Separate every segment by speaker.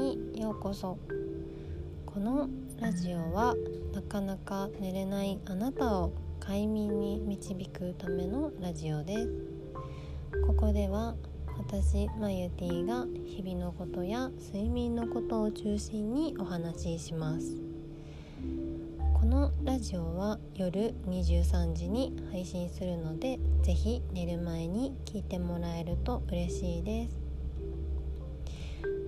Speaker 1: にようこそ。このラジオはなかなか寝れないあなたを快眠に導くためのラジオです。ここでは私マユティが日々のことや睡眠のことを中心にお話しします。このラジオは夜23時に配信するのでぜひ寝る前に聞いてもらえると嬉しいです。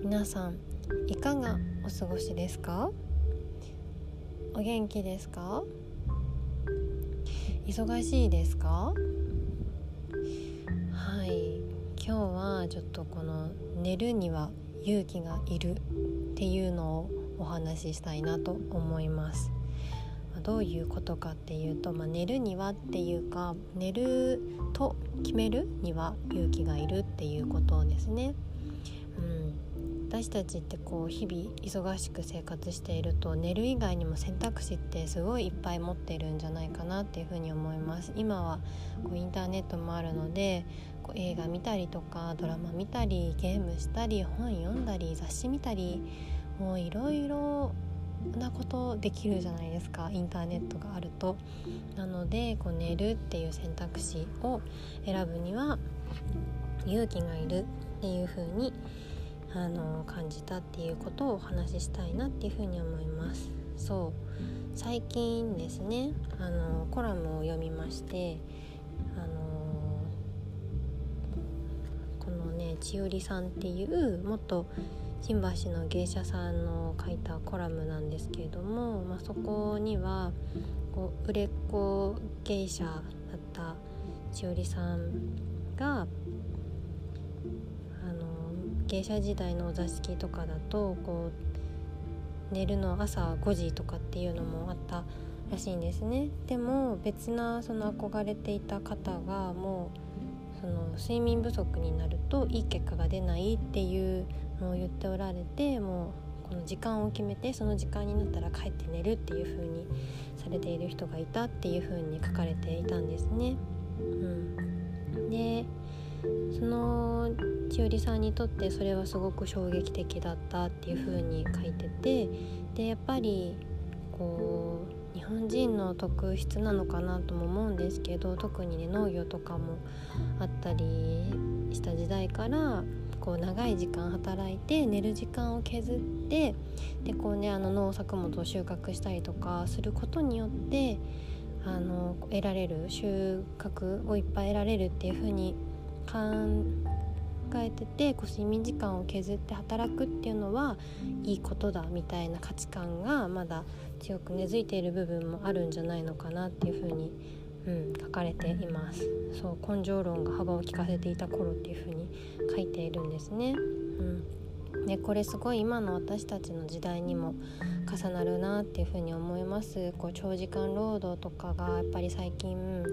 Speaker 1: 皆さんいかがお過ごしですか？お元気ですか？忙しいですか？はい。今日はちょっとこの寝るには勇気がいるっていうのをお話ししたいなと思います。どういうことかっていうと、まあ、寝るにはっていうか寝ると決めるには勇気がいるっていうことですね。うん。私たちってこう日々忙しく生活していると寝る以外にも選択肢ってすごいいっぱい持ってるんじゃないかなっていうふうに思います。今はこうインターネットもあるのでこう映画見たりとかドラマ見たりゲームしたり本読んだり雑誌見たりもういろいろなことできるじゃないですかインターネットがあると。なのでこう寝るっていう選択肢を選ぶには勇気がいるっていう風にあの感じたっていうことをお話ししたいなっていうふうに思います。そう。最近ですねあのコラムを読みましてあのこのね千織さんっていう元新橋の芸者さんの書いたコラムなんですけれども、まあ、そこにはこう売れっ子芸者だった千織さんが芸者時代のお座敷とかだとこう寝るの朝5時とかっていうのもあったらしいんですねでも別なその憧れていた方がもうその睡眠不足になるといい結果が出ないっていうのを言っておられてもうこの時間を決めてその時間になったら帰って寝るっていう風にされている人がいたっていう風に書かれていたんですね。うん、でその千織さんにとってそれはすごく衝撃的だったっていう風に書いててでやっぱりこう日本人の特質なのかなとも思うんですけど特にね農業とかもあったりした時代からこう長い時間働いて寝る時間を削ってでこうねあの農作物を収穫したりとかすることによってあの得られる収穫をいっぱい得られるっていう風に考えててこう睡眠時間を削って働くっていうのはいいことだみたいな価値観がまだ強く根付いている部分もあるんじゃないのかなっていうふうに、うん、書かれています。そう根性論が幅を利かせていた頃っていうふうに書いているんですね。うん。ね、これすごい今の私たちの時代にも重なるなっていうふうに思います。こう長時間労働とかがやっぱり最近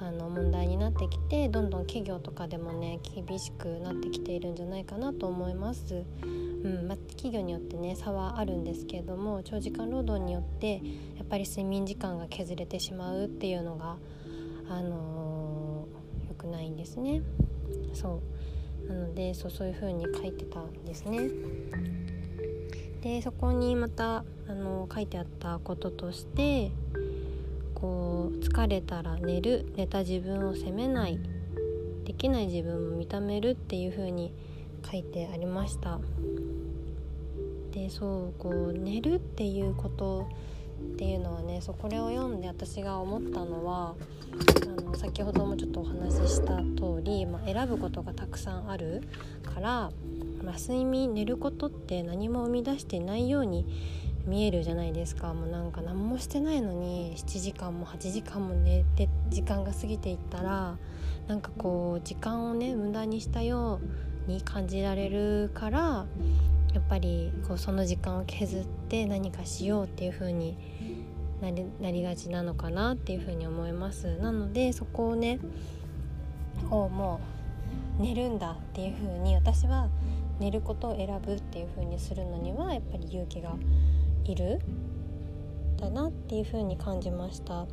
Speaker 1: あの問題になってきてどんどん企業とかでもね厳しくなってきているんじゃないかなと思います。うんま、企業によってね差はあるんですけれども長時間労働によってやっぱり睡眠時間が削れてしまうっていうのが、あのー、よくないんですね。そうなのでそうそういう風に書いてたんですね。でそこにまた、あの、書いてあったこととしてこう疲れたら寝る寝た自分を責めないできない自分も認めるっていう風に書いてありました。でそうこう寝るっていうことっていうのはねそうこれを読んで私が思ったのはあの先ほどもちょっとお話しした通り、まあ、選ぶことがたくさんあるから、まあ、睡眠寝ることって何も生み出していないように見えるじゃないですか。もうなんか何もしてないのに7時間も8時間も寝て時間が過ぎていったらなんかこう時間をね無駄にしたように感じられるからやっぱりこうその時間を削って何かしようっていう風になりなりがちなのかなっていう風に思います。なのでそこをねこうもう寝るんだっていう風に私は寝ることを選ぶっていう風にするのにはやっぱり勇気がいる？だなっていう風に感じました。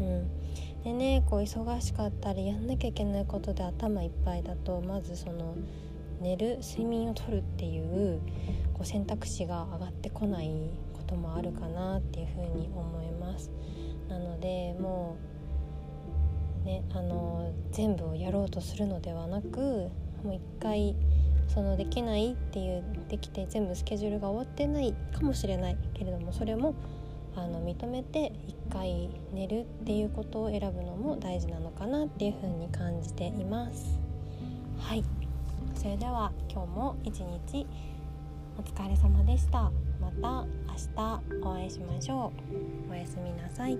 Speaker 1: うん、でねこう忙しかったりやんなきゃいけないことで頭いっぱいだとまずその寝る睡眠をとるっていうこう選択肢が上がってこないこともあるかなっていうふうに思います。なのでもうねあの全部をやろうとするのではなくもう一回そのできないっていうできて全部スケジュールが終わってないかもしれないけれどもそれもあの認めて一回寝るっていうことを選ぶのも大事なのかなっていうふうに感じています。はい。それでは今日も一日お疲れ様でした。また明日お会いしましょう。おやすみなさい。